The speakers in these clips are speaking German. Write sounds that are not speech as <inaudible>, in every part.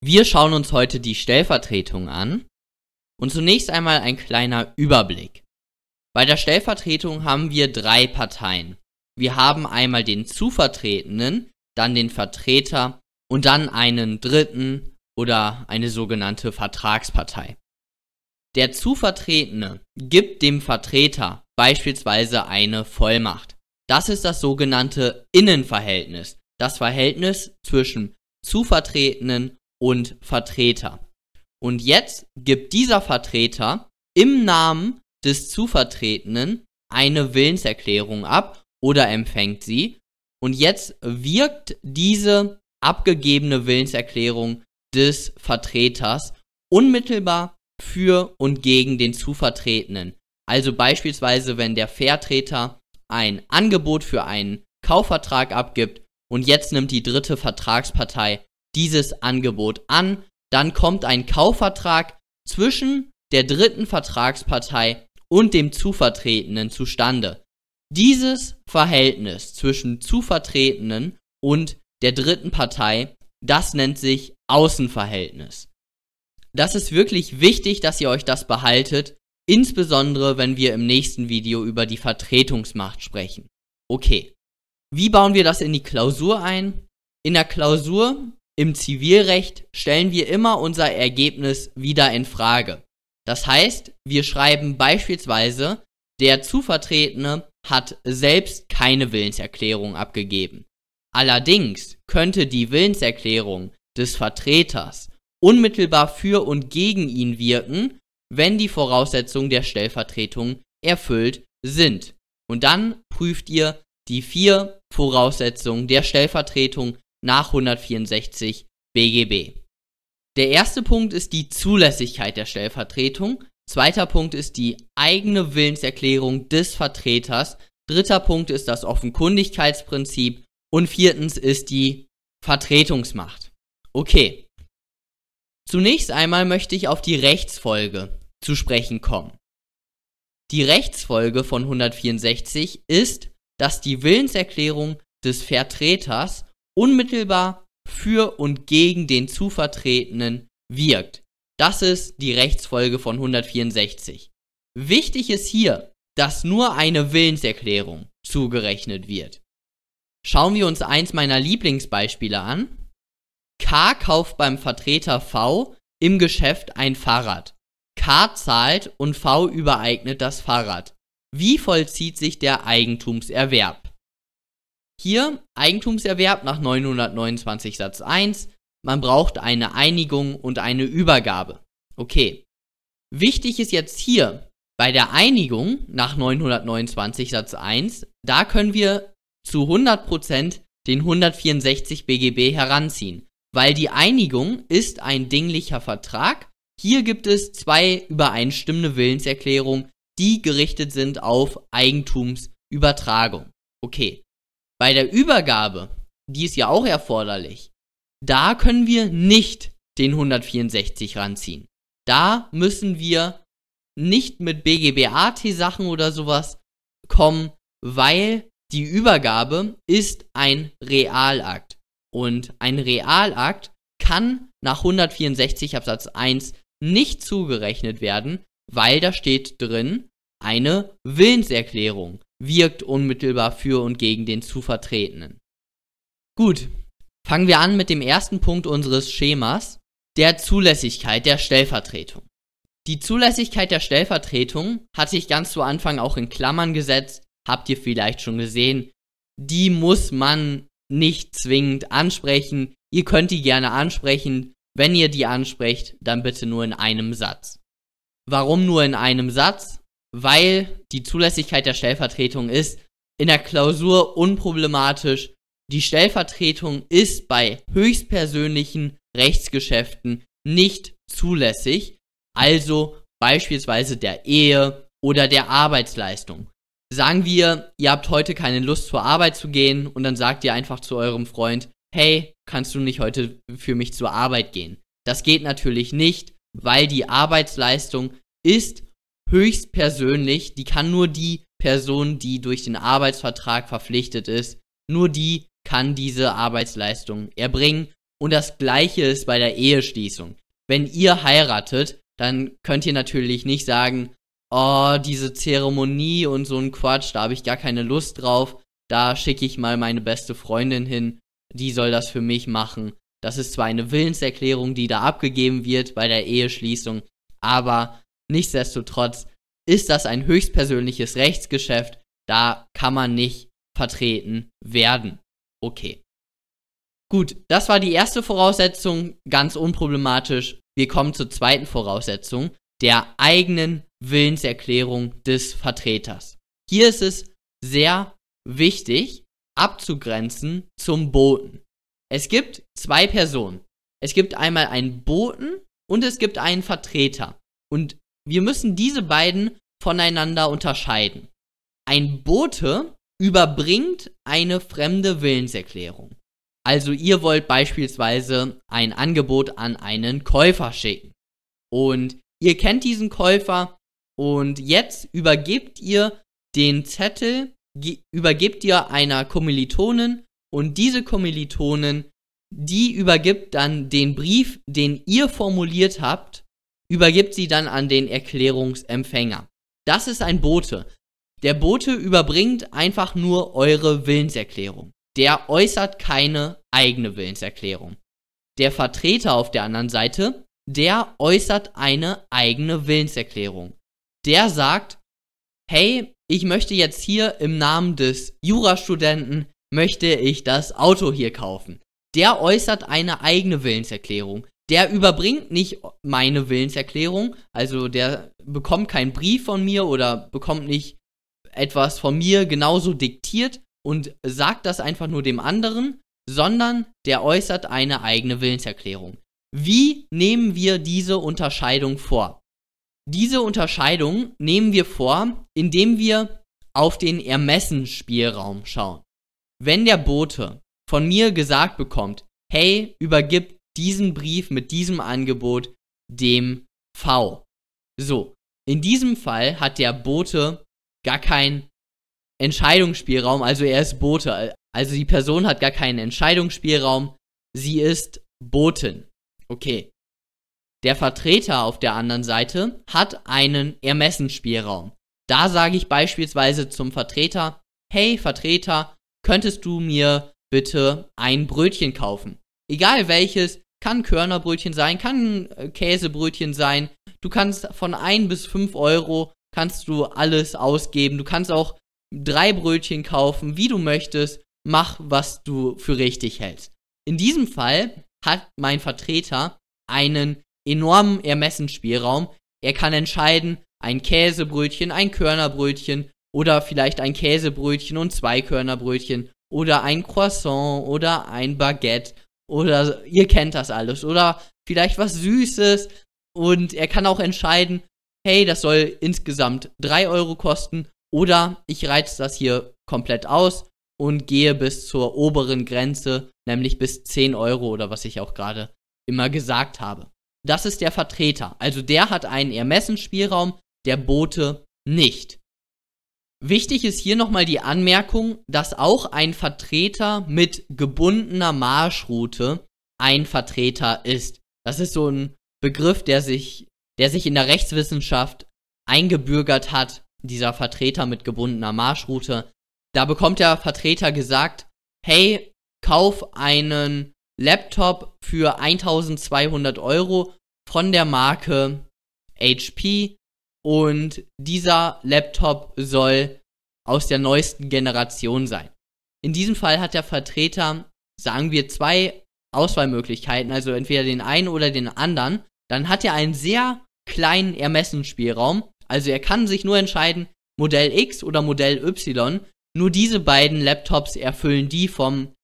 Wir schauen uns heute die Stellvertretung an und zunächst einmal ein kleiner Überblick. Bei der Stellvertretung haben wir drei Parteien. Wir haben einmal den Zuvertretenen, dann den Vertreter und dann einen dritten oder eine sogenannte Vertragspartei. Der Zuvertretene gibt dem Vertreter beispielsweise eine Vollmacht. Das ist das sogenannte Innenverhältnis, das Verhältnis zwischen Zuvertretenen und Vertreter. Und jetzt gibt dieser Vertreter im Namen des Zuvertretenen eine Willenserklärung ab oder empfängt sie. Und jetzt wirkt diese abgegebene Willenserklärung des Vertreters unmittelbar für und gegen den Zuvertretenen. Also beispielsweise, wenn der Vertreter ein Angebot für einen Kaufvertrag abgibt und jetzt nimmt die dritte Vertragspartei dieses Angebot an, dann kommt ein Kaufvertrag zwischen der dritten Vertragspartei und dem Zuvertretenen zustande. Dieses Verhältnis zwischen Zuvertretenen und der dritten Partei, das nennt sich Außenverhältnis. Das ist wirklich wichtig, dass ihr euch das behaltet, insbesondere wenn wir im nächsten Video über die Vertretungsmacht sprechen. Okay, wie bauen wir das in die Klausur ein? In der Klausur im Zivilrecht stellen wir immer unser Ergebnis wieder in Frage. Das heißt, wir schreiben beispielsweise, der Zuvertretene hat selbst keine Willenserklärung abgegeben. Allerdings könnte die Willenserklärung des Vertreters unmittelbar für und gegen ihn wirken, wenn die Voraussetzungen der Stellvertretung erfüllt sind. Und dann prüft ihr die vier Voraussetzungen der Stellvertretung nach 164 BGB. Der erste Punkt ist die Zulässigkeit der Stellvertretung. Zweiter Punkt ist die eigene Willenserklärung des Vertreters. Dritter Punkt ist das Offenkundigkeitsprinzip. Und viertens ist die Vertretungsmacht. Okay, Zunächst einmal möchte ich auf die Rechtsfolge zu sprechen kommen. Die Rechtsfolge von 164 ist, dass die Willenserklärung des Vertreters unmittelbar für und gegen den Zuvertretenen wirkt. Das ist die Rechtsfolge von 164. Wichtig ist hier, dass nur eine Willenserklärung zugerechnet wird. Schauen wir uns eins meiner Lieblingsbeispiele an. K kauft beim Vertreter V im Geschäft ein Fahrrad. K zahlt und V übereignet das Fahrrad. Wie vollzieht sich der Eigentumserwerb? Hier Eigentumserwerb nach 929 Satz 1. Man braucht eine Einigung und eine Übergabe. Okay. Wichtig ist jetzt hier, bei der Einigung nach 929 Satz 1, da können wir zu 100% den 164 BGB heranziehen weil die Einigung ist ein dinglicher Vertrag. Hier gibt es zwei übereinstimmende Willenserklärungen, die gerichtet sind auf Eigentumsübertragung. Okay. Bei der Übergabe, die ist ja auch erforderlich, da können wir nicht den 164 ranziehen. Da müssen wir nicht mit BGBAT-Sachen oder sowas kommen, weil die Übergabe ist ein Realakt. Und ein Realakt kann nach 164 Absatz 1 nicht zugerechnet werden, weil da steht drin, eine Willenserklärung wirkt unmittelbar für und gegen den zu Vertretenen. Gut, fangen wir an mit dem ersten Punkt unseres Schemas, der Zulässigkeit der Stellvertretung. Die Zulässigkeit der Stellvertretung hatte ich ganz zu Anfang auch in Klammern gesetzt, habt ihr vielleicht schon gesehen. Die muss man nicht zwingend ansprechen. Ihr könnt die gerne ansprechen. Wenn ihr die ansprecht, dann bitte nur in einem Satz. Warum nur in einem Satz? Weil die Zulässigkeit der Stellvertretung ist in der Klausur unproblematisch. Die Stellvertretung ist bei höchstpersönlichen Rechtsgeschäften nicht zulässig, also beispielsweise der Ehe oder der Arbeitsleistung. Sagen wir, ihr habt heute keine Lust zur Arbeit zu gehen und dann sagt ihr einfach zu eurem Freund, hey, kannst du nicht heute für mich zur Arbeit gehen? Das geht natürlich nicht, weil die Arbeitsleistung ist höchst persönlich, die kann nur die Person, die durch den Arbeitsvertrag verpflichtet ist, nur die kann diese Arbeitsleistung erbringen Und das gleiche ist bei der Eheschließung. Wenn ihr heiratet, dann könnt ihr natürlich nicht sagen, oh, diese Zeremonie und so ein Quatsch, da habe ich gar keine Lust drauf. Da schicke ich mal meine beste Freundin hin, die soll das für mich machen. Das ist zwar eine Willenserklärung, die da abgegeben wird bei der Eheschließung, aber nichtsdestotrotz ist das ein höchstpersönliches Rechtsgeschäft, da kann man nicht vertreten werden. Okay. Gut, das war die erste Voraussetzung, ganz unproblematisch. Wir kommen zur zweiten Voraussetzung, der eigenen Willenserklärung des Vertreters. Hier ist es sehr wichtig, abzugrenzen zum Boten. Es gibt zwei Personen. Es gibt einmal einen Boten und es gibt einen Vertreter. Und wir müssen diese beiden voneinander unterscheiden. Ein Bote überbringt eine fremde Willenserklärung. Also ihr wollt beispielsweise ein Angebot an einen Käufer schicken. Und ihr kennt diesen Käufer und jetzt übergebt ihr den Zettel, übergebt ihr einer Kommilitonin und diese Kommilitonin, die übergibt dann den Brief, den ihr formuliert habt, übergibt sie dann an den Erklärungsempfänger. Das ist ein Bote. Der Bote überbringt einfach nur eure Willenserklärung. Der äußert keine eigene Willenserklärung. Der Vertreter auf der anderen Seite, der äußert eine eigene Willenserklärung. Der sagt, hey, ich möchte jetzt hier im Namen des Jurastudenten möchte ich das Auto hier kaufen. Der äußert eine eigene Willenserklärung. Der überbringt nicht meine Willenserklärung, also der bekommt keinen Brief von mir oder bekommt nicht etwas von mir genauso diktiert und sagt das einfach nur dem anderen, sondern der äußert eine eigene Willenserklärung. Wie nehmen wir diese Unterscheidung vor? Diese Unterscheidung nehmen wir vor, indem wir auf den Ermessensspielraum schauen. Wenn der Bote von mir gesagt bekommt, hey, übergib diesen Brief mit diesem Angebot dem V. So, in diesem Fall hat der Bote gar keinen Entscheidungsspielraum, also er ist Bote. Also die Person hat gar keinen Entscheidungsspielraum, sie ist Botin. Okay. Der Vertreter auf der anderen Seite hat einen Ermessensspielraum. Da sage ich beispielsweise zum Vertreter, hey Vertreter, könntest du mir bitte ein Brötchen kaufen? Egal welches, kann Körnerbrötchen sein, kann äh, Käsebrötchen sein. Du kannst von 1 bis 5 Euro kannst du alles ausgeben. Du kannst auch drei Brötchen kaufen, wie du möchtest. Mach, was du für richtig hältst. In diesem Fall hat mein Vertreter einen enormen Ermessensspielraum. Er kann entscheiden, ein Käsebrötchen, ein Körnerbrötchen oder vielleicht ein Käsebrötchen und zwei Körnerbrötchen oder ein Croissant oder ein Baguette oder ihr kennt das alles oder vielleicht was Süßes und er kann auch entscheiden, hey, das soll insgesamt 3 Euro kosten oder ich reize das hier komplett aus und gehe bis zur oberen Grenze, nämlich bis 10 Euro oder was ich auch gerade immer gesagt habe. Das ist der Vertreter. Also der hat einen Ermessensspielraum, der Bote nicht. Wichtig ist hier nochmal die Anmerkung, dass auch ein Vertreter mit gebundener Marschroute ein Vertreter ist. Das ist so ein Begriff, der sich, der sich in der Rechtswissenschaft eingebürgert hat, dieser Vertreter mit gebundener Marschroute. Da bekommt der Vertreter gesagt, hey, kauf einen Laptop für 1200 Euro von der Marke HP und dieser Laptop soll aus der neuesten Generation sein. In diesem Fall hat der Vertreter, sagen wir, zwei Auswahlmöglichkeiten, also entweder den einen oder den anderen. Dann hat er einen sehr kleinen Ermessensspielraum. Also er kann sich nur entscheiden, Modell X oder Modell Y. Nur diese beiden Laptops erfüllen die vom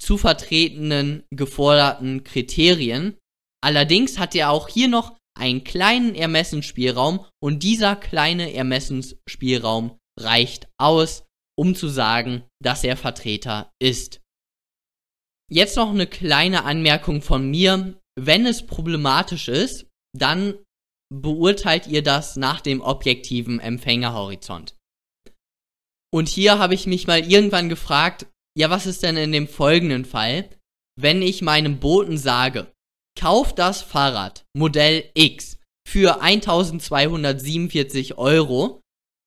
zu vertretenen geforderten Kriterien. Allerdings hat er auch hier noch einen kleinen Ermessensspielraum und dieser kleine Ermessensspielraum reicht aus, um zu sagen, dass er Vertreter ist. Jetzt noch eine kleine Anmerkung von mir. Wenn es problematisch ist, dann beurteilt ihr das nach dem objektiven Empfängerhorizont. Und hier habe ich mich mal irgendwann gefragt, ja, was ist denn in dem folgenden Fall? wenn ich meinem Boten sage, kauf das Fahrrad Modell X für 1247 Euro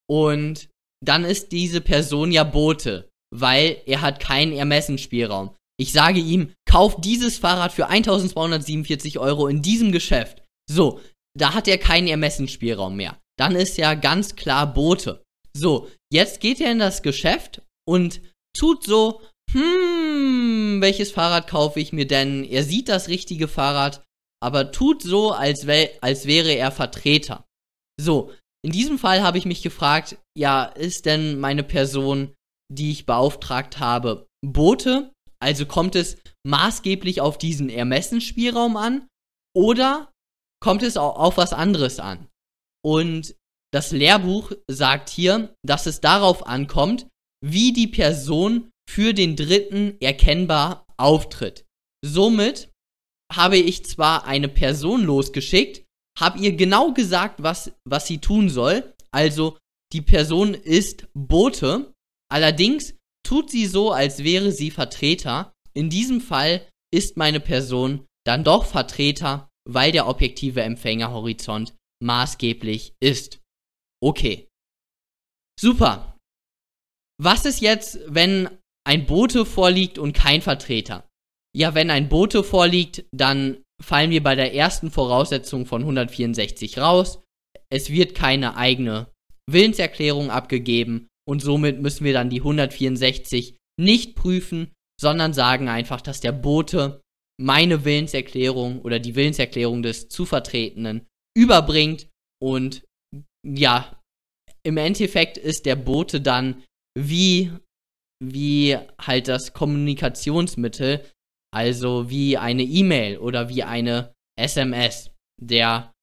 und dann ist diese Person ja Bote, weil er hat keinen Ermessensspielraum. Ich sage ihm, kauf dieses Fahrrad für 1247 Euro in diesem Geschäft. So, da hat er keinen Ermessensspielraum mehr. Dann ist ja ganz klar Bote. So, jetzt geht er in das Geschäft und tut so, hm, welches Fahrrad kaufe ich mir denn? Er sieht das richtige Fahrrad, aber tut so, als, als wäre er Vertreter. So, in diesem Fall habe ich mich gefragt, ja, ist denn meine Person, die ich beauftragt habe, Bote? Also kommt es maßgeblich auf diesen Ermessensspielraum an? Oder kommt es auch auf was anderes an? Und das Lehrbuch sagt hier, dass es darauf ankommt, wie die Person für den Dritten erkennbar auftritt. Somit habe ich zwar eine Person losgeschickt, habe ihr genau gesagt, was, was sie tun soll. Also die Person ist Bote. Allerdings tut sie so, als wäre sie Vertreter. In diesem Fall ist meine Person dann doch Vertreter, weil der objektive Empfängerhorizont maßgeblich ist. Okay. Super. Was ist jetzt, wenn ein Bote vorliegt und kein Vertreter? Ja, wenn ein Bote vorliegt, dann fallen wir bei der ersten Voraussetzung von 164 raus. Es wird keine eigene Willenserklärung abgegeben und somit müssen wir dann die 164 nicht prüfen, sondern sagen einfach, dass der Bote meine Willenserklärung oder die Willenserklärung des Zuvertretenen überbringt und ja, im Endeffekt ist der Bote dann wie, wie halt das Kommunikationsmittel, also wie eine E-Mail oder wie eine SMS. Der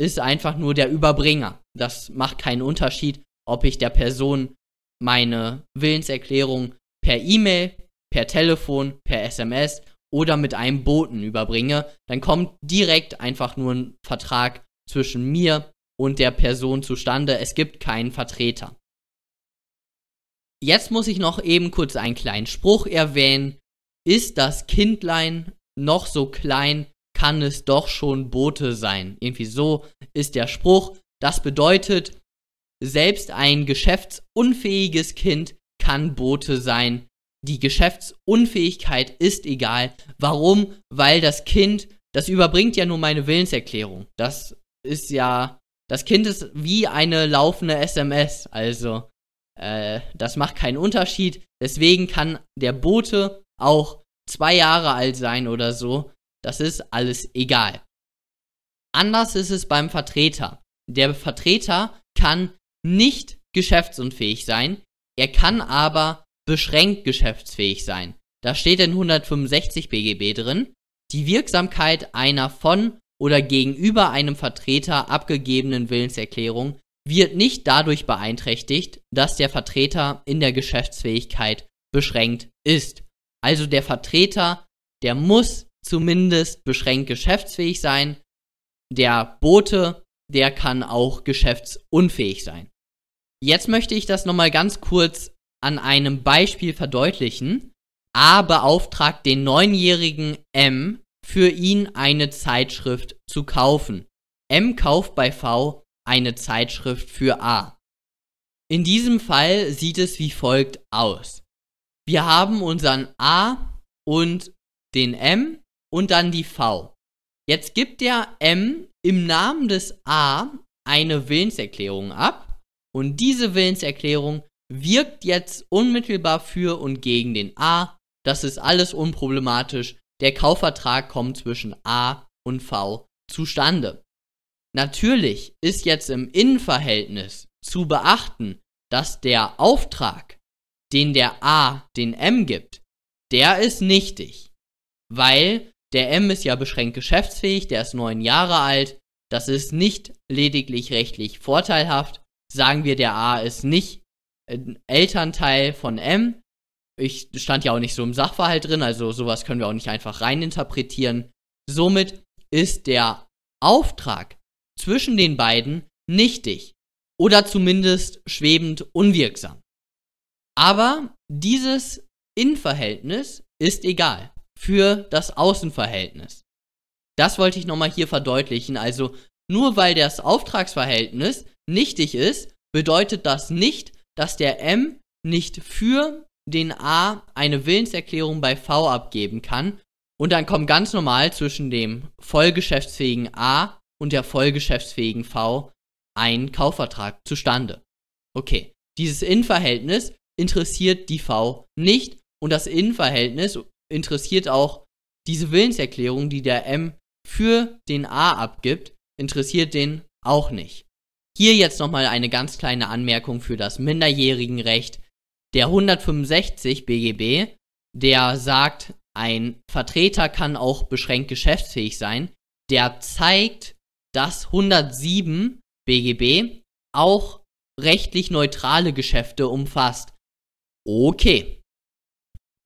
ist einfach nur der Überbringer. Das macht keinen Unterschied, ob ich der Person meine Willenserklärung per E-Mail, per Telefon, per SMS oder mit einem Boten überbringe, dann kommt direkt einfach nur ein Vertrag zwischen mir und der Person zustande. Es gibt keinen Vertreter. Jetzt muss ich noch eben kurz einen kleinen Spruch erwähnen. Ist das Kindlein noch so klein, kann es doch schon Bote sein. Irgendwie so ist der Spruch. Das bedeutet, selbst ein geschäftsunfähiges Kind kann Bote sein. Die Geschäftsunfähigkeit ist egal. Warum? Weil das Kind, das überbringt ja nur meine Willenserklärung. Das ist ja, das Kind ist wie eine laufende SMS. Also, äh, das macht keinen Unterschied. Deswegen kann der Bote auch zwei Jahre alt sein oder so. Das ist alles egal. Anders ist es beim Vertreter. Der Vertreter kann nicht geschäftsunfähig sein. Er kann aber beschränkt geschäftsfähig sein. Da steht in 165 BGB drin, die Wirksamkeit einer von oder gegenüber einem Vertreter abgegebenen Willenserklärung wird nicht dadurch beeinträchtigt, dass der Vertreter in der Geschäftsfähigkeit beschränkt ist. Also der Vertreter, der muss zumindest beschränkt geschäftsfähig sein. Der Bote, der kann auch geschäftsunfähig sein. Jetzt möchte ich das nochmal ganz kurz an einem Beispiel verdeutlichen. A beauftragt den neunjährigen M, für ihn eine Zeitschrift zu kaufen. M kauft bei V eine Zeitschrift für A. In diesem Fall sieht es wie folgt aus. Wir haben unseren A und den M und dann die V. Jetzt gibt der M im Namen des A eine Willenserklärung ab und diese Willenserklärung wirkt jetzt unmittelbar für und gegen den A. Das ist alles unproblematisch. Der Kaufvertrag kommt zwischen A und V zustande. Natürlich ist jetzt im Innenverhältnis zu beachten, dass der Auftrag, den der A den M gibt, der ist nichtig. Weil der M ist ja beschränkt geschäftsfähig, der ist neun Jahre alt, das ist nicht lediglich rechtlich vorteilhaft. Sagen wir, der A ist nicht Elternteil von M. Ich stand ja auch nicht so im Sachverhalt drin, also sowas können wir auch nicht einfach reininterpretieren. Somit ist der Auftrag zwischen den beiden nichtig oder zumindest schwebend unwirksam. Aber dieses Innenverhältnis ist egal. für das Außenverhältnis. Das wollte ich nochmal hier verdeutlichen. Also nur weil das Auftragsverhältnis nichtig ist, bedeutet das nicht, dass der M nicht für den A eine Willenserklärung bei V abgeben kann. Und dann kommt ganz normal zwischen dem vollgeschäftsfähigen A und der vollgeschäftsfähigen V ein Kaufvertrag zustande. Okay, dieses Innenverhältnis interessiert die V nicht und das Innenverhältnis interessiert auch diese Willenserklärung, die der M für den A abgibt, interessiert den auch nicht. Hier jetzt nochmal eine ganz kleine Anmerkung für das Minderjährigenrecht. Der 165 BGB, der sagt, ein Vertreter kann auch beschränkt geschäftsfähig sein, der zeigt, dass 107 BGB auch rechtlich neutrale Geschäfte umfasst. Okay.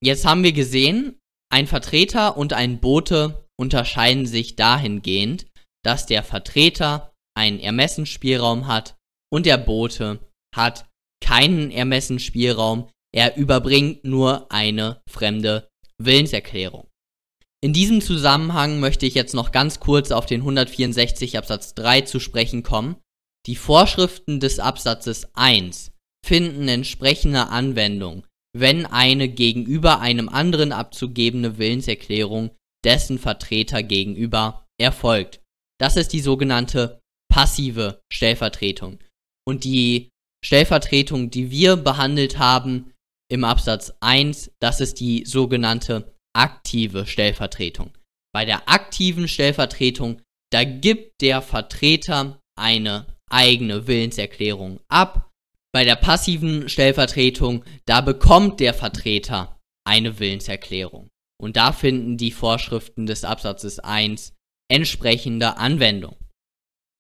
Jetzt haben wir gesehen, ein Vertreter und ein Bote unterscheiden sich dahingehend, dass der Vertreter einen Ermessensspielraum hat und der Bote hat keinen Ermessensspielraum, er überbringt nur eine fremde Willenserklärung. In diesem Zusammenhang möchte ich jetzt noch ganz kurz auf den 164 Absatz 3 zu sprechen kommen. Die Vorschriften des Absatzes 1 finden entsprechende Anwendung, wenn eine gegenüber einem anderen abzugebende Willenserklärung dessen Vertreter gegenüber erfolgt. Das ist die sogenannte passive Stellvertretung. Und die Stellvertretung, die wir behandelt haben im Absatz 1, das ist die sogenannte aktive Stellvertretung. Bei der aktiven Stellvertretung, da gibt der Vertreter eine eigene Willenserklärung ab. Bei der passiven Stellvertretung, da bekommt der Vertreter eine Willenserklärung. Und da finden die Vorschriften des Absatzes 1 entsprechende Anwendung.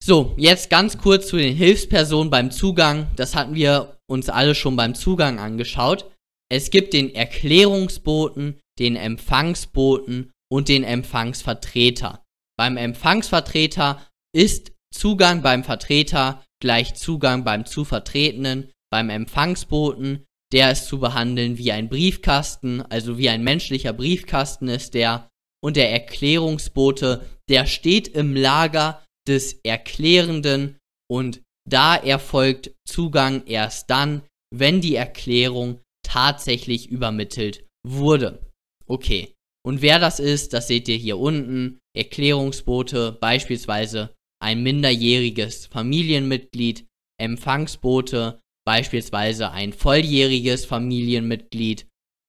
So, jetzt ganz kurz zu den Hilfspersonen beim Zugang. Das hatten wir uns alle schon beim Zugang angeschaut. Es gibt den Erklärungsboten, den Empfangsboten und den Empfangsvertreter. Beim Empfangsvertreter ist Zugang beim Vertreter gleich Zugang beim zu Vertretenen. Beim Empfangsboten, der ist zu behandeln wie ein Briefkasten, also wie ein menschlicher Briefkasten ist der. Und der Erklärungsbote, der steht im Lager des Erklärenden und da erfolgt Zugang erst dann, wenn die Erklärung tatsächlich übermittelt wurde. Okay. Und wer das ist, das seht ihr hier unten. Erklärungsbote, beispielsweise ein minderjähriges Familienmitglied, Empfangsbote, beispielsweise ein volljähriges Familienmitglied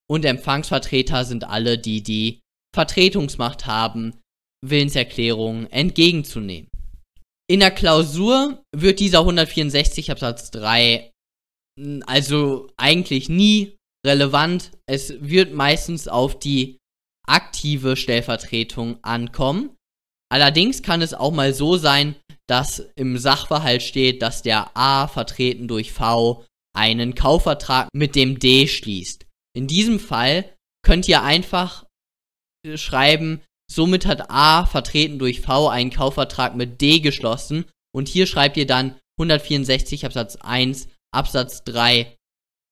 und Empfangsvertreter sind alle, die die Vertretungsmacht haben, Willenserklärungen entgegenzunehmen. In der Klausur wird dieser 164 Absatz 3 also eigentlich nie relevant. Es wird meistens auf die aktive Stellvertretung ankommen. Allerdings kann es auch mal so sein, dass im Sachverhalt steht, dass der A vertreten durch V einen Kaufvertrag mit dem D schließt. In diesem Fall könnt ihr einfach schreiben, somit hat A vertreten durch V einen Kaufvertrag mit D geschlossen und hier schreibt ihr dann 164 Absatz 1 Absatz 3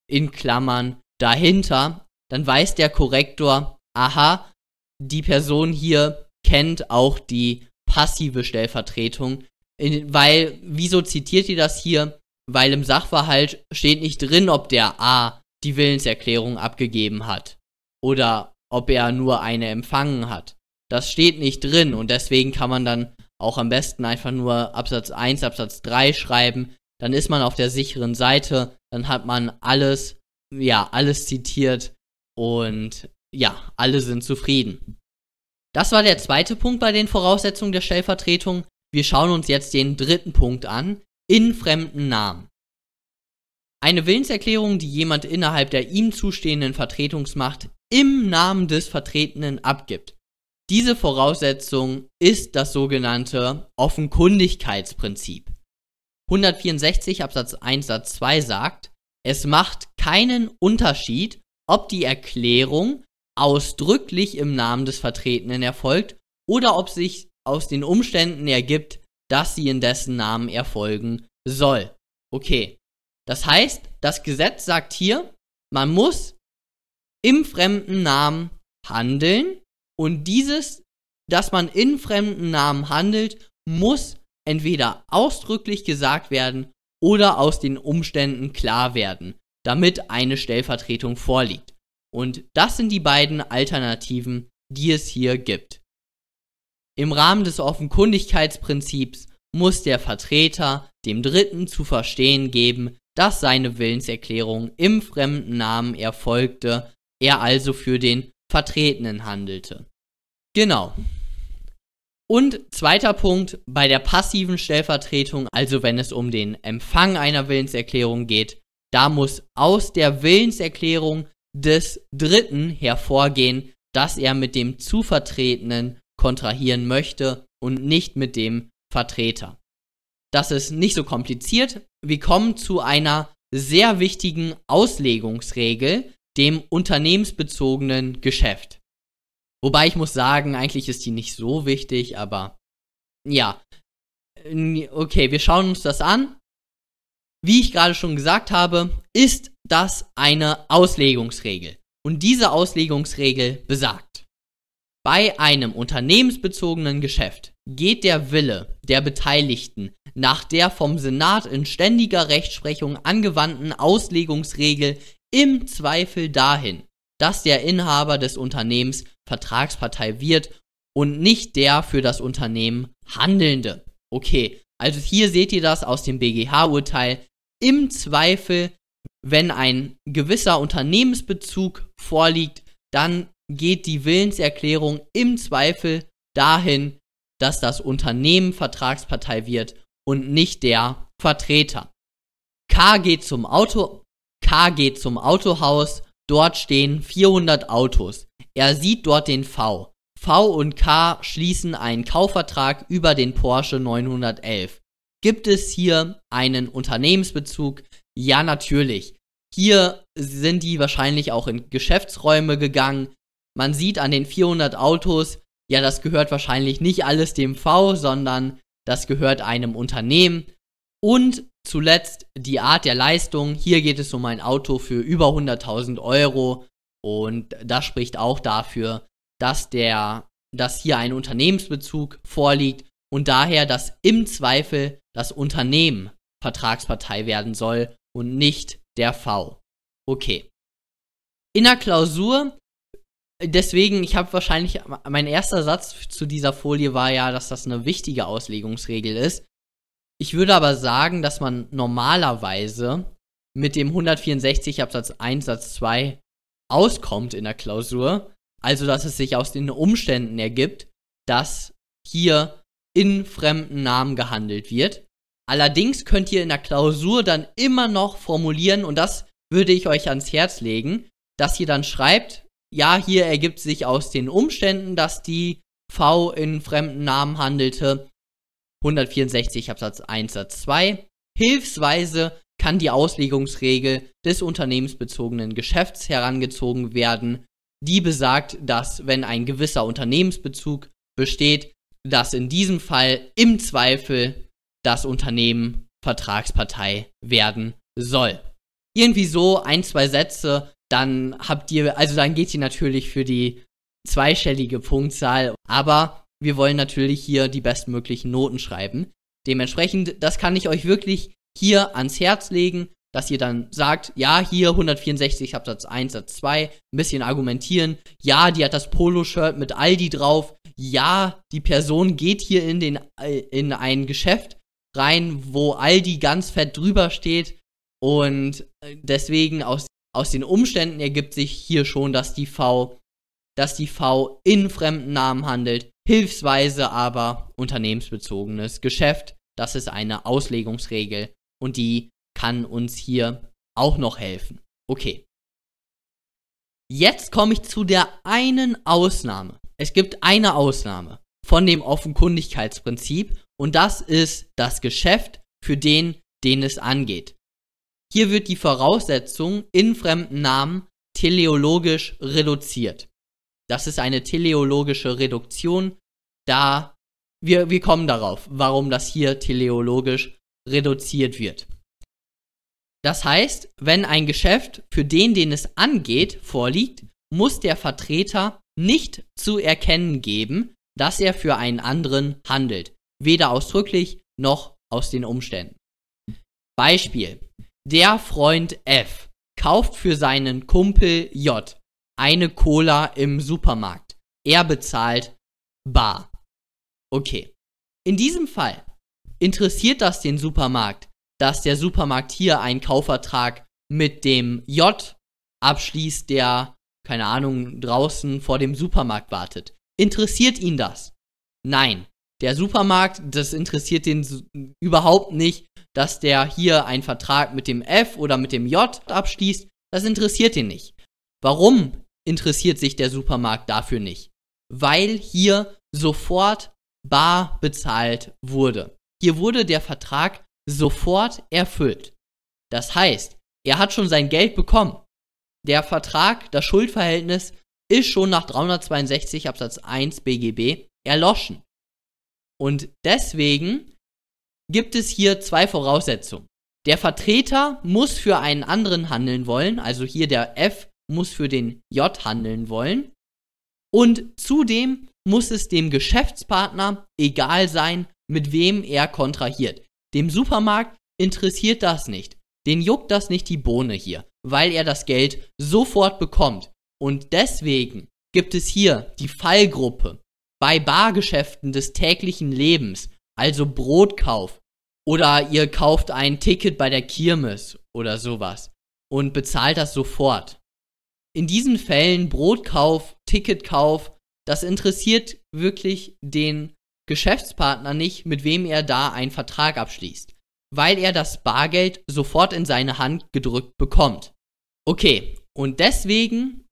in Klammern dahinter, dann weiß der Korrektor, aha, die Person hier kennt auch die passive Stellvertretung, weil, wieso zitiert ihr das hier? Weil im Sachverhalt steht nicht drin, ob der A die Willenserklärung abgegeben hat oder ob er nur eine empfangen hat. Das steht nicht drin und deswegen kann man dann auch am besten einfach nur Absatz 1, Absatz 3 schreiben. Dann ist man auf der sicheren Seite, dann hat man alles, ja, alles zitiert und ja, alle sind zufrieden. Das war der zweite Punkt bei den Voraussetzungen der Stellvertretung. Wir schauen uns jetzt den dritten Punkt an, in fremden Namen. Eine Willenserklärung, die jemand innerhalb der ihm zustehenden Vertretungsmacht im Namen des Vertretenen abgibt. Diese Voraussetzung ist das sogenannte Offenkundigkeitsprinzip. 164 Absatz 1 Satz 2 sagt, es macht keinen Unterschied, ob die Erklärung ausdrücklich im Namen des Vertretenen erfolgt oder ob sich aus den Umständen ergibt, dass sie in dessen Namen erfolgen soll. Okay. Das heißt, das Gesetz sagt hier, man muss im fremden Namen handeln, Und dieses, dass man in fremden Namen handelt, muss entweder ausdrücklich gesagt werden oder aus den Umständen klar werden, damit eine Stellvertretung vorliegt. Und das sind die beiden Alternativen, die es hier gibt. Im Rahmen des Offenkundigkeitsprinzips muss der Vertreter dem Dritten zu verstehen geben, dass seine Willenserklärung im fremden Namen erfolgte, er also für den Vertretenen handelte. Genau. Und zweiter Punkt, bei der passiven Stellvertretung, also wenn es um den Empfang einer Willenserklärung geht, da muss aus der Willenserklärung des Dritten hervorgehen, dass er mit dem Zuvertretenen kontrahieren möchte und nicht mit dem Vertreter. Das ist nicht so kompliziert. Wir kommen zu einer sehr wichtigen Auslegungsregel, dem unternehmensbezogenen Geschäft. Wobei ich muss sagen, eigentlich ist die nicht so wichtig, aber ja. Okay, wir schauen uns das an. Wie ich gerade schon gesagt habe, ist das eine Auslegungsregel. Und diese Auslegungsregel besagt, bei einem unternehmensbezogenen Geschäft geht der Wille der Beteiligten nach der vom Senat in ständiger Rechtsprechung angewandten Auslegungsregel im Zweifel dahin, dass der Inhaber des Unternehmens Vertragspartei wird und nicht der für das Unternehmen Handelnde. Okay, also hier seht ihr das aus dem BGH-Urteil. Im Zweifel, wenn ein gewisser Unternehmensbezug vorliegt, dann geht die Willenserklärung im Zweifel dahin, dass das Unternehmen Vertragspartei wird und nicht der Vertreter. K geht zum Auto, K geht zum Autohaus, dort stehen 400 Autos. Er sieht dort den V. V und K schließen einen Kaufvertrag über den Porsche 911. Gibt es hier einen Unternehmensbezug? Ja, natürlich. Hier sind die wahrscheinlich auch in Geschäftsräume gegangen. Man sieht an den 400 Autos, ja, das gehört wahrscheinlich nicht alles dem V, sondern das gehört einem Unternehmen. Und zuletzt die Art der Leistung. Hier geht es um ein Auto für über 100.000 Euro. Und das spricht auch dafür, dass der, dass hier ein Unternehmensbezug vorliegt und daher, dass im Zweifel das Unternehmen Vertragspartei werden soll und nicht der V. Okay. In der Klausur, deswegen, ich habe wahrscheinlich, mein erster Satz zu dieser Folie war ja, dass das eine wichtige Auslegungsregel ist. Ich würde aber sagen, dass man normalerweise mit dem 164 Absatz 1 Satz 2 auskommt in der Klausur. Also, dass es sich aus den Umständen ergibt, dass hier in fremden Namen gehandelt wird. Allerdings könnt ihr in der Klausur dann immer noch formulieren, und das würde ich euch ans Herz legen, dass ihr dann schreibt, ja, hier ergibt sich aus den Umständen, dass die V in fremden Namen handelte. 164 Absatz 1 Satz 2. Hilfsweise kann die Auslegungsregel des unternehmensbezogenen Geschäfts herangezogen werden, die besagt, dass wenn ein gewisser Unternehmensbezug besteht, dass in diesem Fall im Zweifel das Unternehmen Vertragspartei werden soll. Irgendwie so ein, zwei Sätze, dann habt ihr, also dann geht ihr natürlich für die zweistellige Punktzahl, aber wir wollen natürlich hier die bestmöglichen Noten schreiben. Dementsprechend, das kann ich euch wirklich hier ans Herz legen, dass ihr dann sagt, ja, hier 164 Absatz 1, Satz 2, ein bisschen argumentieren, ja, die hat das Poloshirt mit Aldi drauf, ja, die Person geht hier in, den, äh, in ein Geschäft rein, wo Aldi ganz fett drüber steht. Und äh, deswegen aus, aus den Umständen ergibt sich hier schon, dass die V, dass die V in fremden Namen handelt, hilfsweise aber unternehmensbezogenes Geschäft. Das ist eine Auslegungsregel und die kann uns hier auch noch helfen. Okay. Jetzt komme ich zu der einen Ausnahme. Es gibt eine Ausnahme von dem Offenkundigkeitsprinzip und das ist das Geschäft für den, den es angeht. Hier wird die Voraussetzung in fremden Namen teleologisch reduziert. Das ist eine teleologische Reduktion, da wir, wir kommen darauf, warum das hier teleologisch reduziert wird. Das heißt, wenn ein Geschäft für den, den es angeht, vorliegt, muss der Vertreter nicht zu erkennen geben, dass er für einen anderen handelt, weder ausdrücklich noch aus den Umständen. Beispiel. Der Freund F kauft für seinen Kumpel J eine Cola im Supermarkt. Er bezahlt bar. Okay. In diesem Fall interessiert das den Supermarkt, dass der Supermarkt hier einen Kaufvertrag mit dem J abschließt, der, keine Ahnung, draußen vor dem Supermarkt wartet. Interessiert ihn das? Nein. Der Supermarkt, das interessiert den überhaupt nicht, dass der hier einen Vertrag mit dem F oder mit dem J abschließt. Das interessiert ihn nicht. Warum interessiert sich der Supermarkt dafür nicht? Weil hier sofort bar bezahlt wurde. Hier wurde der Vertrag sofort erfüllt. Das heißt, er hat schon sein Geld bekommen. Der Vertrag, das Schuldverhältnis ist schon nach 362 Absatz 1 BGB erloschen. Und deswegen gibt es hier zwei Voraussetzungen. Der Vertreter muss für einen anderen handeln wollen, also hier der F muss für den J handeln wollen. Und zudem muss es dem Geschäftspartner egal sein, mit wem er kontrahiert. Dem Supermarkt interessiert das nicht. Den juckt das nicht die Bohne hier, weil er das Geld sofort bekommt. Und deswegen gibt es hier die Fallgruppe bei Bargeschäften des täglichen Lebens, also Brotkauf, oder ihr kauft ein Ticket bei der Kirmes oder sowas und bezahlt das sofort. In diesen Fällen Brotkauf, Ticketkauf, das interessiert wirklich den Geschäftspartner nicht, mit wem er da einen Vertrag abschließt, weil er das Bargeld sofort in seine Hand gedrückt bekommt. Okay, und deswegen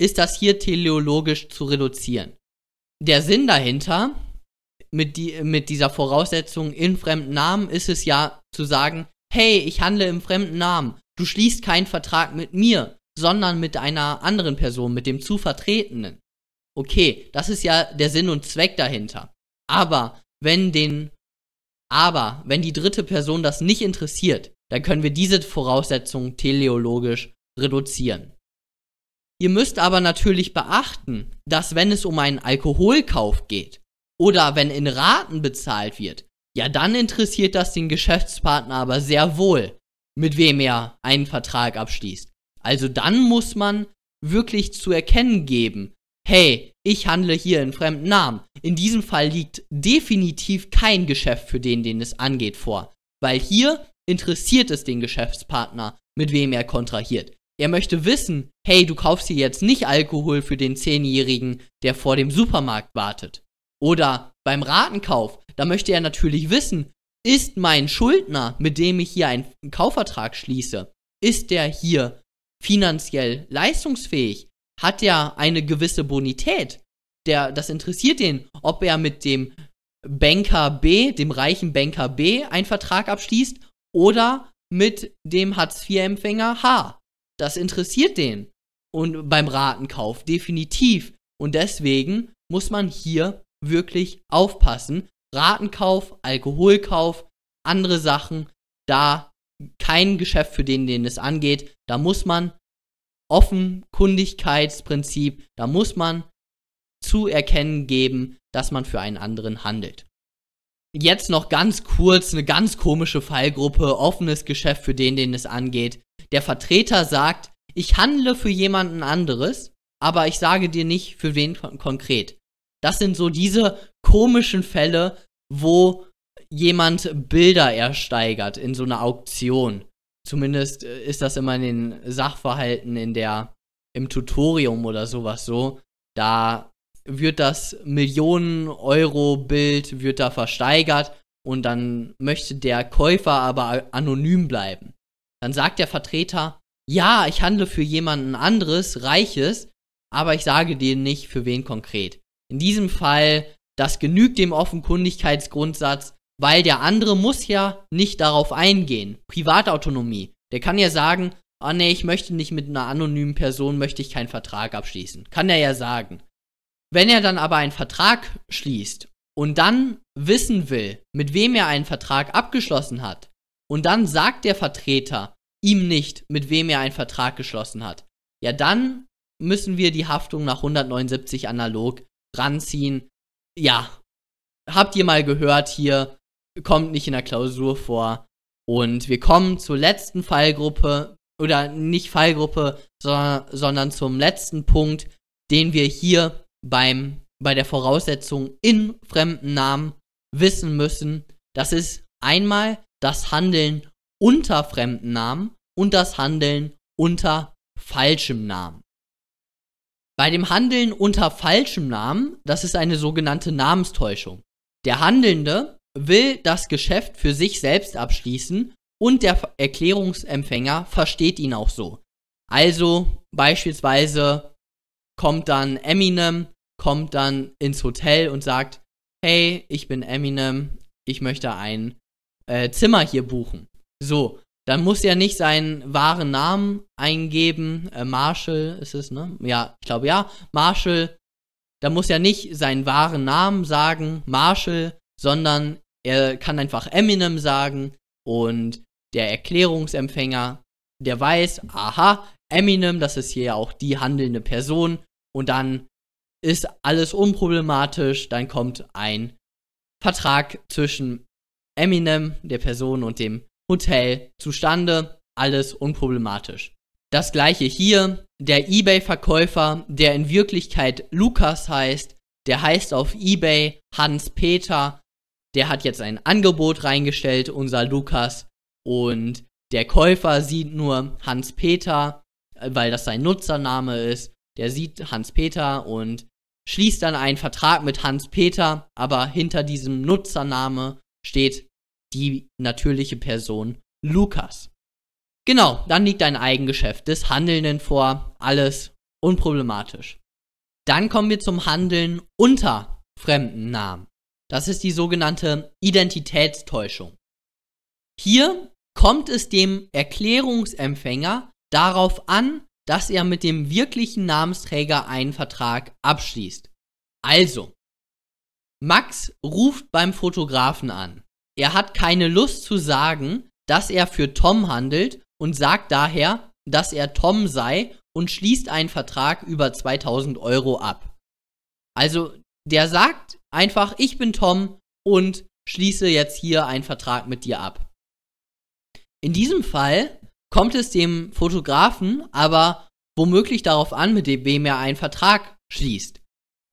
ist das hier teleologisch zu reduzieren. Der Sinn dahinter, mit, die, mit dieser Voraussetzung in fremden Namen, ist es ja zu sagen, hey, ich handle im fremden Namen, du schließt keinen Vertrag mit mir, sondern mit einer anderen Person, mit dem zu Vertretenen. Okay, das ist ja der Sinn und Zweck dahinter. Aber wenn den, aber wenn die dritte Person das nicht interessiert, dann können wir diese Voraussetzung teleologisch reduzieren. Ihr müsst aber natürlich beachten, dass wenn es um einen Alkoholkauf geht oder wenn in Raten bezahlt wird, ja dann interessiert das den Geschäftspartner aber sehr wohl, mit wem er einen Vertrag abschließt. Also dann muss man wirklich zu erkennen geben, hey, ich handle hier in fremden Namen. In diesem Fall liegt definitiv kein Geschäft für den, den es angeht, vor. Weil hier interessiert es den Geschäftspartner, mit wem er kontrahiert. Er möchte wissen, hey, du kaufst hier jetzt nicht Alkohol für den Zehnjährigen, der vor dem Supermarkt wartet. Oder beim Ratenkauf, da möchte er natürlich wissen, ist mein Schuldner, mit dem ich hier einen Kaufvertrag schließe, ist der hier finanziell leistungsfähig? hat er eine gewisse Bonität. Der, das interessiert den, ob er mit dem Banker B, dem reichen Banker B, einen Vertrag abschließt oder mit dem Hartz-IV-Empfänger H. Das interessiert den. Und beim Ratenkauf definitiv. Und deswegen muss man hier wirklich aufpassen. Ratenkauf, Alkoholkauf, andere Sachen, da kein Geschäft für den, den es angeht. Da muss man Offenkundigkeitsprinzip, da muss man zu erkennen geben, dass man für einen anderen handelt. Jetzt noch ganz kurz eine ganz komische Fallgruppe, offenes Geschäft für den, den es angeht. Der Vertreter sagt, ich handle für jemanden anderes, aber ich sage dir nicht für wen kon konkret. Das sind so diese komischen Fälle, wo jemand Bilder ersteigert in so einer Auktion. Zumindest äh, ist das immer in den Sachverhalten in der, im Tutorium oder sowas so. Da wird das Millionen-Euro-Bild wird da versteigert und dann möchte der Käufer aber anonym bleiben. Dann sagt der Vertreter, ja, ich handle für jemanden anderes, Reiches, aber ich sage dir nicht, für wen konkret. In diesem Fall, das genügt dem Offenkundigkeitsgrundsatz, weil der andere muss ja nicht darauf eingehen. Privatautonomie. Der kann ja sagen, ah nee, ich möchte nicht mit einer anonymen Person, möchte ich keinen Vertrag abschließen. Kann er ja sagen. Wenn er dann aber einen Vertrag schließt und dann wissen will, mit wem er einen Vertrag abgeschlossen hat, und dann sagt der Vertreter ihm nicht, mit wem er einen Vertrag geschlossen hat, ja dann müssen wir die Haftung nach 179 analog ranziehen. Ja, habt ihr mal gehört hier, kommt nicht in der Klausur vor. Und wir kommen zur letzten Fallgruppe, oder nicht Fallgruppe, sondern, sondern zum letzten Punkt, den wir hier beim, bei der Voraussetzung in fremden Namen wissen müssen. Das ist einmal das Handeln unter fremden Namen und das Handeln unter falschem Namen. Bei dem Handeln unter falschem Namen, das ist eine sogenannte Namenstäuschung. Der Handelnde will das Geschäft für sich selbst abschließen und der Erklärungsempfänger versteht ihn auch so. Also beispielsweise kommt dann Eminem, kommt dann ins Hotel und sagt, hey, ich bin Eminem, ich möchte ein äh, Zimmer hier buchen. So, dann muss er nicht seinen wahren Namen eingeben. Äh, Marshall ist es, ne? Ja, ich glaube ja. Marshall. Da muss er nicht seinen wahren Namen sagen, Marshall, sondern er kann einfach Eminem sagen und der Erklärungsempfänger, der weiß, aha, Eminem, das ist hier ja auch die handelnde Person und dann ist alles unproblematisch, dann kommt ein Vertrag zwischen Eminem, der Person und dem Hotel zustande, alles unproblematisch. Das gleiche hier, der eBay-Verkäufer, der in Wirklichkeit Lukas heißt, der heißt auf eBay Hans Peter, der hat jetzt ein Angebot reingestellt, unser Lukas, und der Käufer sieht nur Hans Peter, weil das sein Nutzername ist, der sieht Hans Peter und schließt dann einen Vertrag mit Hans Peter, aber hinter diesem Nutzername steht die natürliche Person Lukas. Genau, dann liegt ein Eigengeschäft des Handelnden vor, alles unproblematisch. Dann kommen wir zum Handeln unter fremden Namen. Das ist die sogenannte Identitätstäuschung. Hier kommt es dem Erklärungsempfänger darauf an, dass er mit dem wirklichen Namensträger einen Vertrag abschließt. Also, Max ruft beim Fotografen an. Er hat keine Lust zu sagen, dass er für Tom handelt und sagt daher, dass er Tom sei und schließt einen Vertrag über 2000 Euro ab. Also, der sagt einfach, ich bin Tom und schließe jetzt hier einen Vertrag mit dir ab. In diesem Fall kommt es dem Fotografen aber womöglich darauf an, mit wem er einen Vertrag schließt.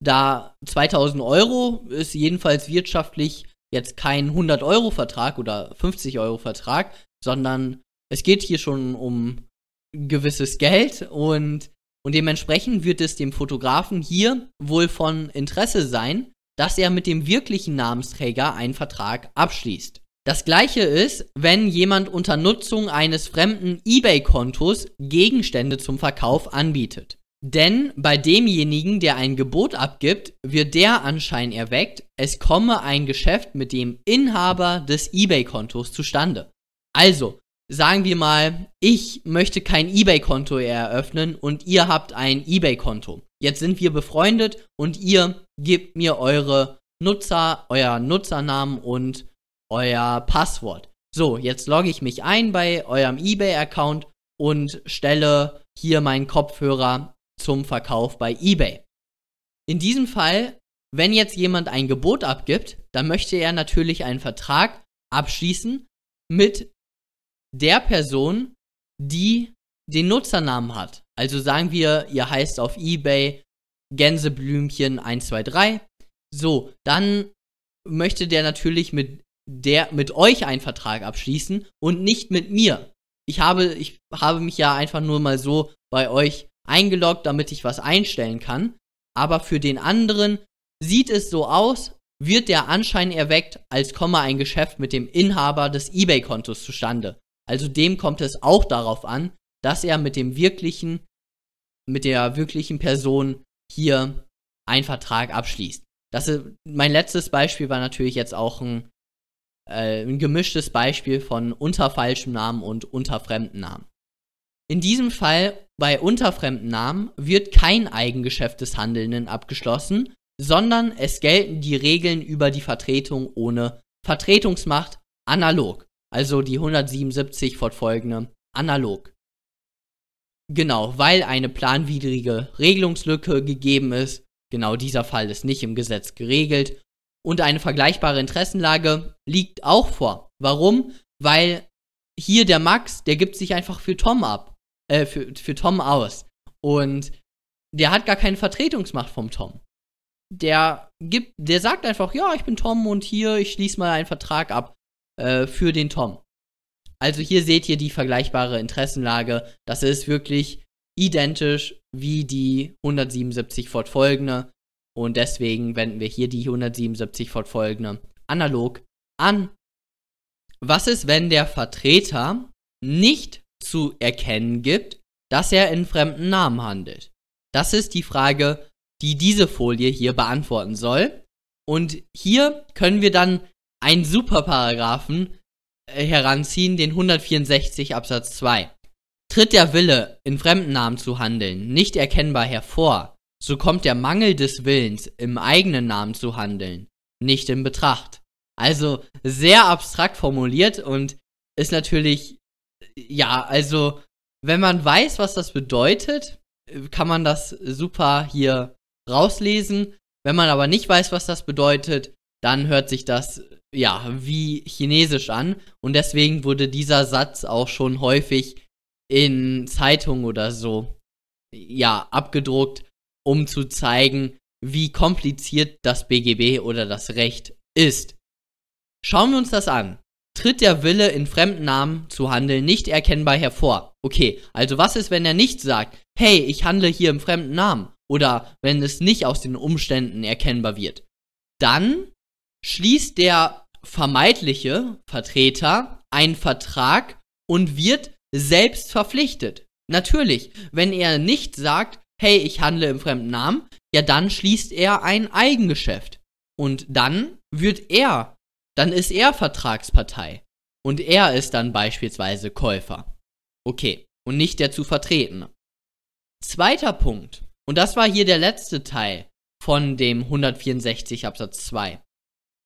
Da 2000 Euro ist jedenfalls wirtschaftlich jetzt kein 100-Euro-Vertrag oder 50-Euro-Vertrag, sondern es geht hier schon um gewisses Geld und, und dementsprechend wird es dem Fotografen hier wohl von Interesse sein, dass er mit dem wirklichen Namensträger einen Vertrag abschließt. Das gleiche ist, wenn jemand unter Nutzung eines fremden eBay-Kontos Gegenstände zum Verkauf anbietet. Denn bei demjenigen, der ein Gebot abgibt, wird der Anschein erweckt, es komme ein Geschäft mit dem Inhaber des eBay-Kontos zustande. Also, sagen wir mal, ich möchte kein eBay-Konto eröffnen und ihr habt ein eBay-Konto. Jetzt sind wir befreundet und ihr gebt mir eure Nutzer, euer Nutzernamen und euer Passwort. So, jetzt logge ich mich ein bei eurem eBay-Account und stelle hier meinen Kopfhörer zum Verkauf bei eBay. In diesem Fall, wenn jetzt jemand ein Gebot abgibt, dann möchte er natürlich einen Vertrag abschließen mit der Person, die den Nutzernamen hat. Also sagen wir, ihr heißt auf eBay Gänseblümchen 123. So, dann möchte der natürlich mit der mit euch einen Vertrag abschließen und nicht mit mir. Ich habe ich habe mich ja einfach nur mal so bei euch eingeloggt, damit ich was einstellen kann, aber für den anderen sieht es so aus, wird der Anschein erweckt, als komme ein Geschäft mit dem Inhaber des eBay-Kontos zustande. Also dem kommt es auch darauf an, dass er mit dem wirklichen, mit der wirklichen Person hier einen Vertrag abschließt. Das ist, mein letztes Beispiel war natürlich jetzt auch ein, äh, ein gemischtes Beispiel von unter falschem Namen und unter fremden Namen. In diesem Fall bei unterfremden Namen wird kein Eigengeschäft des Handelnden abgeschlossen, sondern es gelten die Regeln über die Vertretung ohne Vertretungsmacht analog, also die 177 fortfolgende analog. Genau, weil eine planwidrige Regelungslücke gegeben ist. Genau dieser Fall ist nicht im Gesetz geregelt. Und eine vergleichbare Interessenlage liegt auch vor. Warum? Weil hier der Max, der gibt sich einfach für Tom ab. Äh, für, für Tom aus. Und der hat gar keine Vertretungsmacht vom Tom. Der gibt, der sagt einfach, ja, ich bin Tom und hier, ich schließe mal einen Vertrag ab äh, für den Tom. Also hier seht ihr die vergleichbare Interessenlage. Das ist wirklich identisch wie die 177 fortfolgende. Und deswegen wenden wir hier die 177 fortfolgende analog an. Was ist, wenn der Vertreter nicht zu erkennen gibt, dass er in fremden Namen handelt? Das ist die Frage, die diese Folie hier beantworten soll. Und hier können wir dann einen Superparagraphen heranziehen, den 164 Absatz 2. Tritt der Wille, in fremden Namen zu handeln, nicht erkennbar hervor, so kommt der Mangel des Willens, im eigenen Namen zu handeln, nicht in Betracht. Also sehr abstrakt formuliert und ist natürlich, ja, also wenn man weiß, was das bedeutet, kann man das super hier rauslesen. Wenn man aber nicht weiß, was das bedeutet, dann hört sich das ja wie chinesisch an und deswegen wurde dieser Satz auch schon häufig in Zeitungen oder so ja abgedruckt, um zu zeigen, wie kompliziert das BGB oder das Recht ist. Schauen wir uns das an. Tritt der Wille in fremden Namen zu handeln nicht erkennbar hervor. Okay, also was ist, wenn er nicht sagt, hey, ich handle hier im fremden Namen? Oder wenn es nicht aus den Umständen erkennbar wird. Dann schließt der vermeintliche Vertreter einen Vertrag und wird selbst verpflichtet. Natürlich, wenn er nicht sagt, hey, ich handle im fremden Namen, ja, dann schließt er ein Eigengeschäft. Und dann wird er, dann ist er Vertragspartei. Und er ist dann beispielsweise Käufer. Okay, und nicht der zu vertretene. Zweiter Punkt, und das war hier der letzte Teil von dem 164 Absatz 2.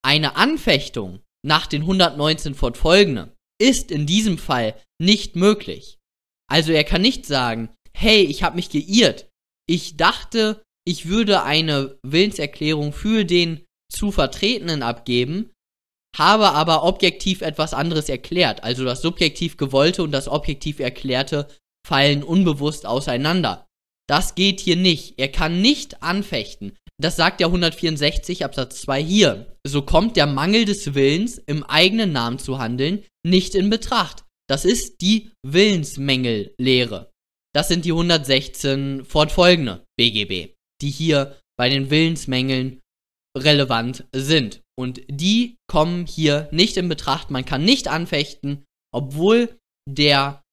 Eine Anfechtung nach den 119 fortfolgende ist in diesem Fall nicht möglich. Also er kann nicht sagen, hey, ich habe mich geirrt. Ich dachte, ich würde eine Willenserklärung für den zu Vertretenen abgeben, habe aber objektiv etwas anderes erklärt. Also das subjektiv Gewollte und das objektiv Erklärte fallen unbewusst auseinander. Das geht hier nicht. Er kann nicht anfechten. Das sagt der 164 Absatz 2 hier. So kommt der Mangel des Willens, im eigenen Namen zu handeln, nicht in Betracht. Das ist die Willensmängellehre. Das sind die 116 fortfolgende BGB, die hier bei den Willensmängeln relevant sind. Und die kommen hier nicht in Betracht. Man kann nicht anfechten, obwohl der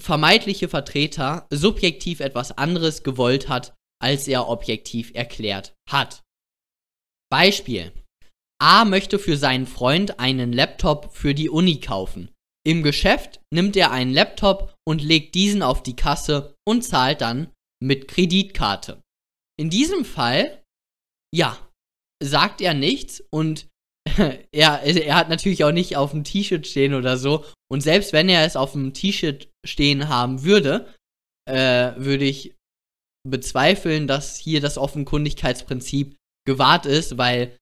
vermeintliche Vertreter subjektiv etwas anderes gewollt hat, als er objektiv erklärt hat. Beispiel. A möchte für seinen Freund einen Laptop für die Uni kaufen. Im Geschäft nimmt er einen Laptop und legt diesen auf die Kasse und zahlt dann mit Kreditkarte. In diesem Fall, ja, sagt er nichts und <laughs> er, er hat natürlich auch nicht auf dem T-Shirt stehen oder so. Und selbst wenn er es auf dem T-Shirt stehen haben würde, äh, würde ich bezweifeln, dass hier das Offenkundigkeitsprinzip gewahrt ist, weil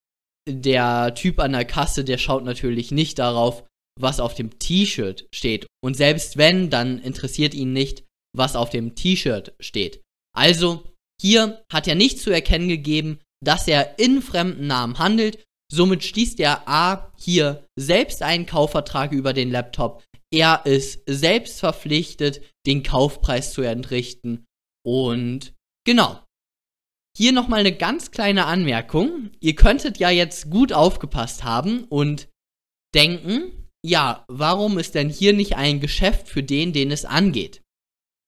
der Typ an der Kasse, der schaut natürlich nicht darauf, was auf dem T-Shirt steht. Und selbst wenn, dann interessiert ihn nicht, was auf dem T-Shirt steht. Also, hier hat er nicht zu erkennen gegeben, dass er in fremden Namen handelt. Somit schließt er A hier selbst einen Kaufvertrag über den Laptop. Er ist selbst verpflichtet, den Kaufpreis zu entrichten. Und genau. Hier nochmal eine ganz kleine Anmerkung. Ihr könntet ja jetzt gut aufgepasst haben und denken, ja, warum ist denn hier nicht ein Geschäft für den, den es angeht?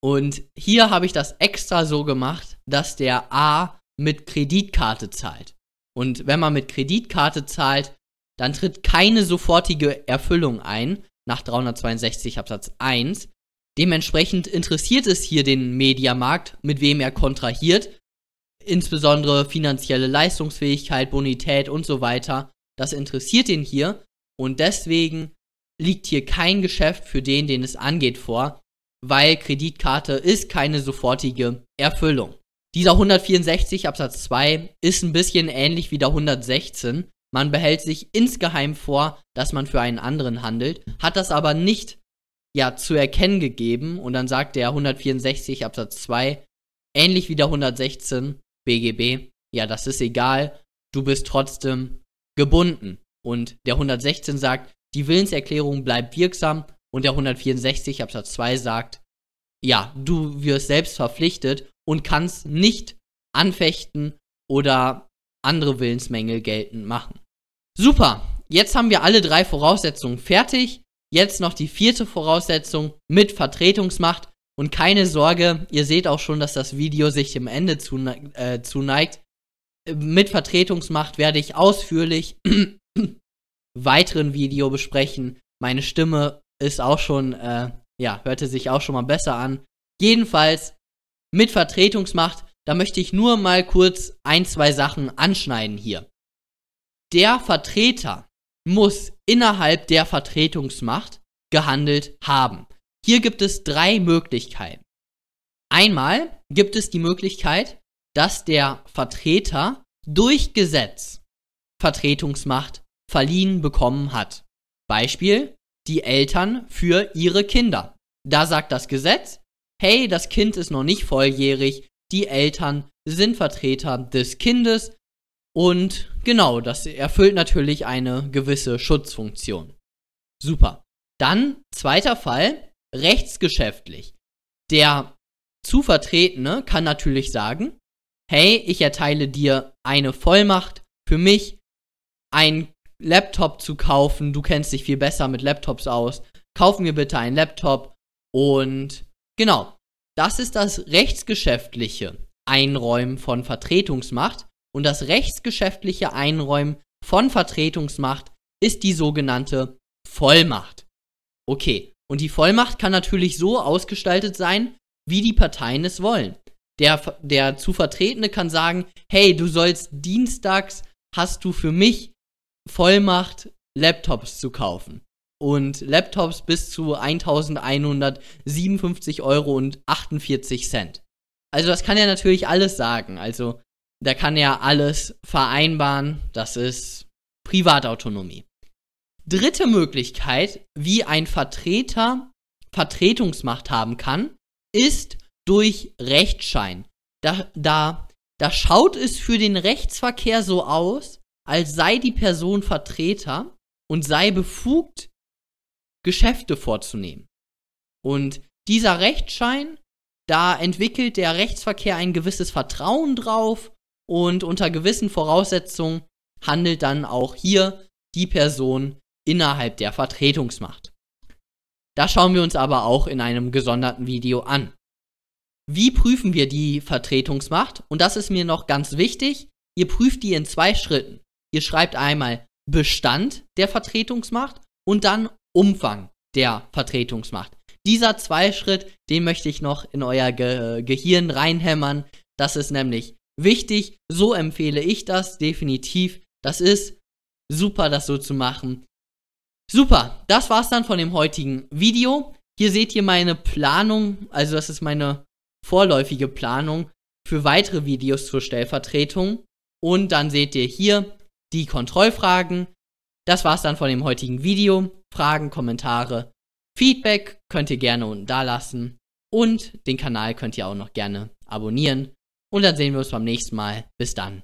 Und hier habe ich das extra so gemacht, dass der A mit Kreditkarte zahlt. Und wenn man mit Kreditkarte zahlt, dann tritt keine sofortige Erfüllung ein, nach 362 Absatz 1. Dementsprechend interessiert es hier den Mediamarkt, mit wem er kontrahiert, insbesondere finanzielle Leistungsfähigkeit, Bonität und so weiter. Das interessiert ihn hier und deswegen liegt hier kein Geschäft für den, den es angeht, vor. weil Kreditkarte ist keine sofortige Erfüllung. Dieser 164 Absatz 2 ist ein bisschen ähnlich wie der 116. Man behält sich insgeheim vor, dass man für einen anderen handelt, hat das aber nicht ja zu erkennen gegeben und dann sagt der 164 Absatz 2 ähnlich wie der 116 BGB, ja, das ist egal, du bist trotzdem gebunden. Und der 116 sagt, die Willenserklärung bleibt wirksam und der 164 Absatz 2 sagt, ja, du wirst selbst verpflichtet und kannst nicht anfechten oder andere Willensmängel geltend machen. Super, jetzt haben wir alle drei Voraussetzungen fertig. Jetzt noch die vierte Voraussetzung mit Vertretungsmacht. Und keine Sorge, ihr seht auch schon, dass das Video sich dem Ende zune äh, zuneigt. Mit Vertretungsmacht werde ich ausführlich <clears throat> weiteren Video besprechen. Meine Stimme ist auch schon, äh, ja, hörte sich auch schon mal besser an. Jedenfalls mit Vertretungsmacht, da möchte ich nur mal kurz ein, zwei Sachen anschneiden hier. Der Vertreter muss innerhalb der Vertretungsmacht gehandelt haben. Hier gibt es drei Möglichkeiten. Einmal gibt es die Möglichkeit, dass der Vertreter durch Gesetz Vertretungsmacht verliehen bekommen hat. Beispiel, die Eltern für ihre Kinder. Da sagt das Gesetz, hey, das Kind ist noch nicht volljährig, die Eltern sind Vertreter des Kindes und genau, das erfüllt natürlich eine gewisse Schutzfunktion. Super. Dann zweiter Fall, rechtsgeschäftlich. Der zu Vertretene kann natürlich sagen, hey, ich erteile dir eine Vollmacht für mich, einen Laptop zu kaufen, du kennst dich viel besser mit Laptops aus, kauf mir bitte einen Laptop und genau, das ist das rechtsgeschäftliche Einräumen von Vertretungsmacht und das rechtsgeschäftliche Einräumen von Vertretungsmacht ist die sogenannte Vollmacht. Okay, und die Vollmacht kann natürlich so ausgestaltet sein, wie die Parteien es wollen. Der, der zu Vertretene kann sagen, hey, du sollst dienstags, hast du für mich Vollmacht, Laptops zu kaufen. Und Laptops bis zu 1157 Euro und 48 Cent. Also das kann er natürlich alles sagen. Also da kann er alles vereinbaren. Das ist Privatautonomie. Dritte Möglichkeit, wie ein Vertreter Vertretungsmacht haben kann, ist durch Rechtsschein. Da, da, da schaut es für den Rechtsverkehr so aus, als sei die Person Vertreter und sei befugt, Geschäfte vorzunehmen. Und dieser Rechtsschein, da entwickelt der Rechtsverkehr ein gewisses Vertrauen drauf und unter gewissen Voraussetzungen handelt dann auch hier die Person innerhalb der Vertretungsmacht. Das schauen wir uns aber auch in einem gesonderten Video an. Wie prüfen wir die Vertretungsmacht? Und das ist mir noch ganz wichtig. Ihr prüft die in zwei Schritten. Ihr schreibt einmal Bestand der Vertretungsmacht und dann Umfang der Vertretungsmacht. Dieser Zweischritt, den möchte ich noch in euer Ge Gehirn reinhämmern. Das ist nämlich wichtig. So empfehle ich das definitiv. Das ist super, das so zu machen. Super, das war's dann von dem heutigen Video. Hier seht ihr meine Planung, also das ist meine vorläufige Planung für weitere Videos zur Stellvertretung. Und dann seht ihr hier die Kontrollfragen. Das war's dann von dem heutigen Video. Fragen, Kommentare, Feedback könnt ihr gerne unten da lassen. Und den Kanal könnt ihr auch noch gerne abonnieren. Und dann sehen wir uns beim nächsten Mal. Bis dann.